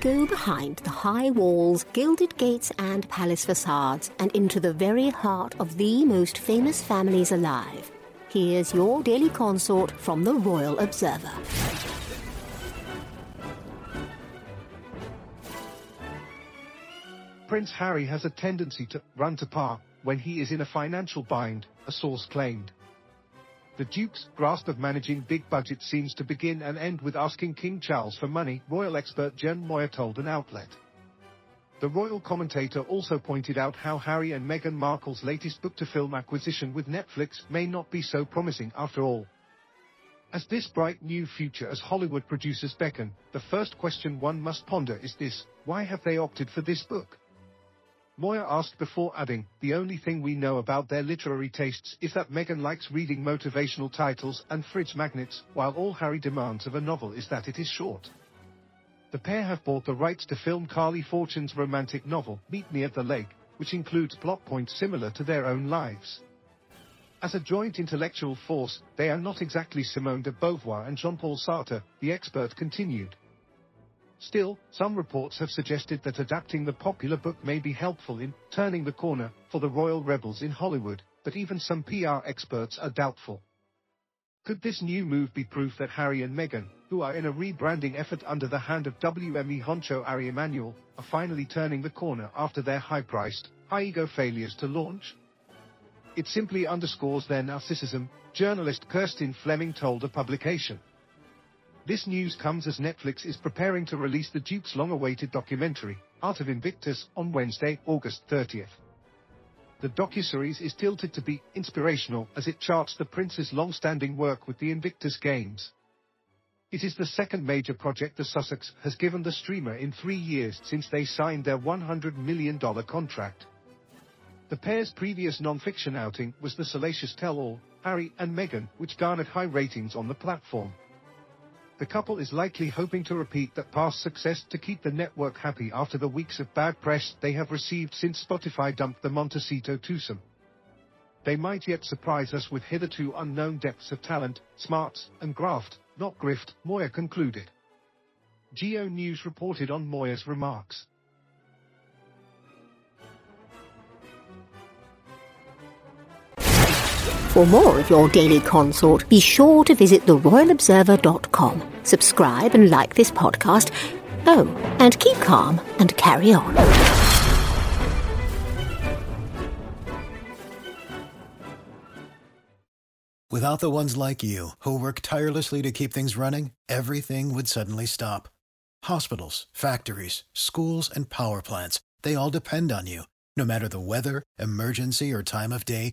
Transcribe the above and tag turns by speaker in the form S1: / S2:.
S1: Go behind the high walls, gilded gates, and palace facades, and into the very heart of the most famous families alive. Here's your daily consort from the Royal Observer.
S2: Prince Harry has a tendency to run to Pa when he is in a financial bind, a source claimed. The Duke's grasp of managing big budgets seems to begin and end with asking King Charles for money, royal expert Jen Moyer told an outlet. The royal commentator also pointed out how Harry and Meghan Markle's latest book-to-film acquisition with Netflix may not be so promising after all. As this bright new future as Hollywood producers beckon, the first question one must ponder is this, why have they opted for this book? Moyer asked before adding, the only thing we know about their literary tastes is that Meghan likes reading motivational titles and fridge magnets, while all Harry demands of a novel is that it is short. The pair have bought the rights to film Carly Fortune's romantic novel, Meet Me at the Lake, which includes plot points similar to their own lives. As a joint intellectual force, they are not exactly Simone de Beauvoir and Jean-Paul Sartre, the expert continued. Still, some reports have suggested that adapting the popular book may be helpful in turning the corner for the royal rebels in Hollywood, but even some PR experts are doubtful. Could this new move be proof that Harry and Meghan, who are in a rebranding effort under the hand of WME honcho Ari Emanuel, are finally turning the corner after their high-priced, high-ego failures to launch? It simply underscores their narcissism, journalist Kirsten Fleming told a publication. This news comes as Netflix is preparing to release the Duke's long-awaited documentary, Heart of Invictus, on Wednesday, August 30th. The docuseries is tilted to be inspirational as it charts the prince's long-standing work with the Invictus Games. It is the second major project the Sussex has given the streamer in three years since they signed their $100 million contract. The pair's previous non-fiction outing was the salacious tell-all, Harry and Meghan, which garnered high ratings on the platform. The couple is likely hoping to repeat that past success to keep the network happy after the weeks of bad press they have received since Spotify dumped the Montecito twosome. They might yet surprise us with hitherto unknown depths of talent, smarts, and graft, not grift, Moyer concluded. Geo News reported on Moyer's remarks.
S1: For more of your daily consort, be sure to visit theroyalobserver.com. Subscribe and like this podcast. Oh, and keep calm and carry on.
S3: Without the ones like you, who work tirelessly to keep things running, everything would suddenly stop. Hospitals, factories, schools, and power plants, they all depend on you. No matter the weather, emergency, or time of day,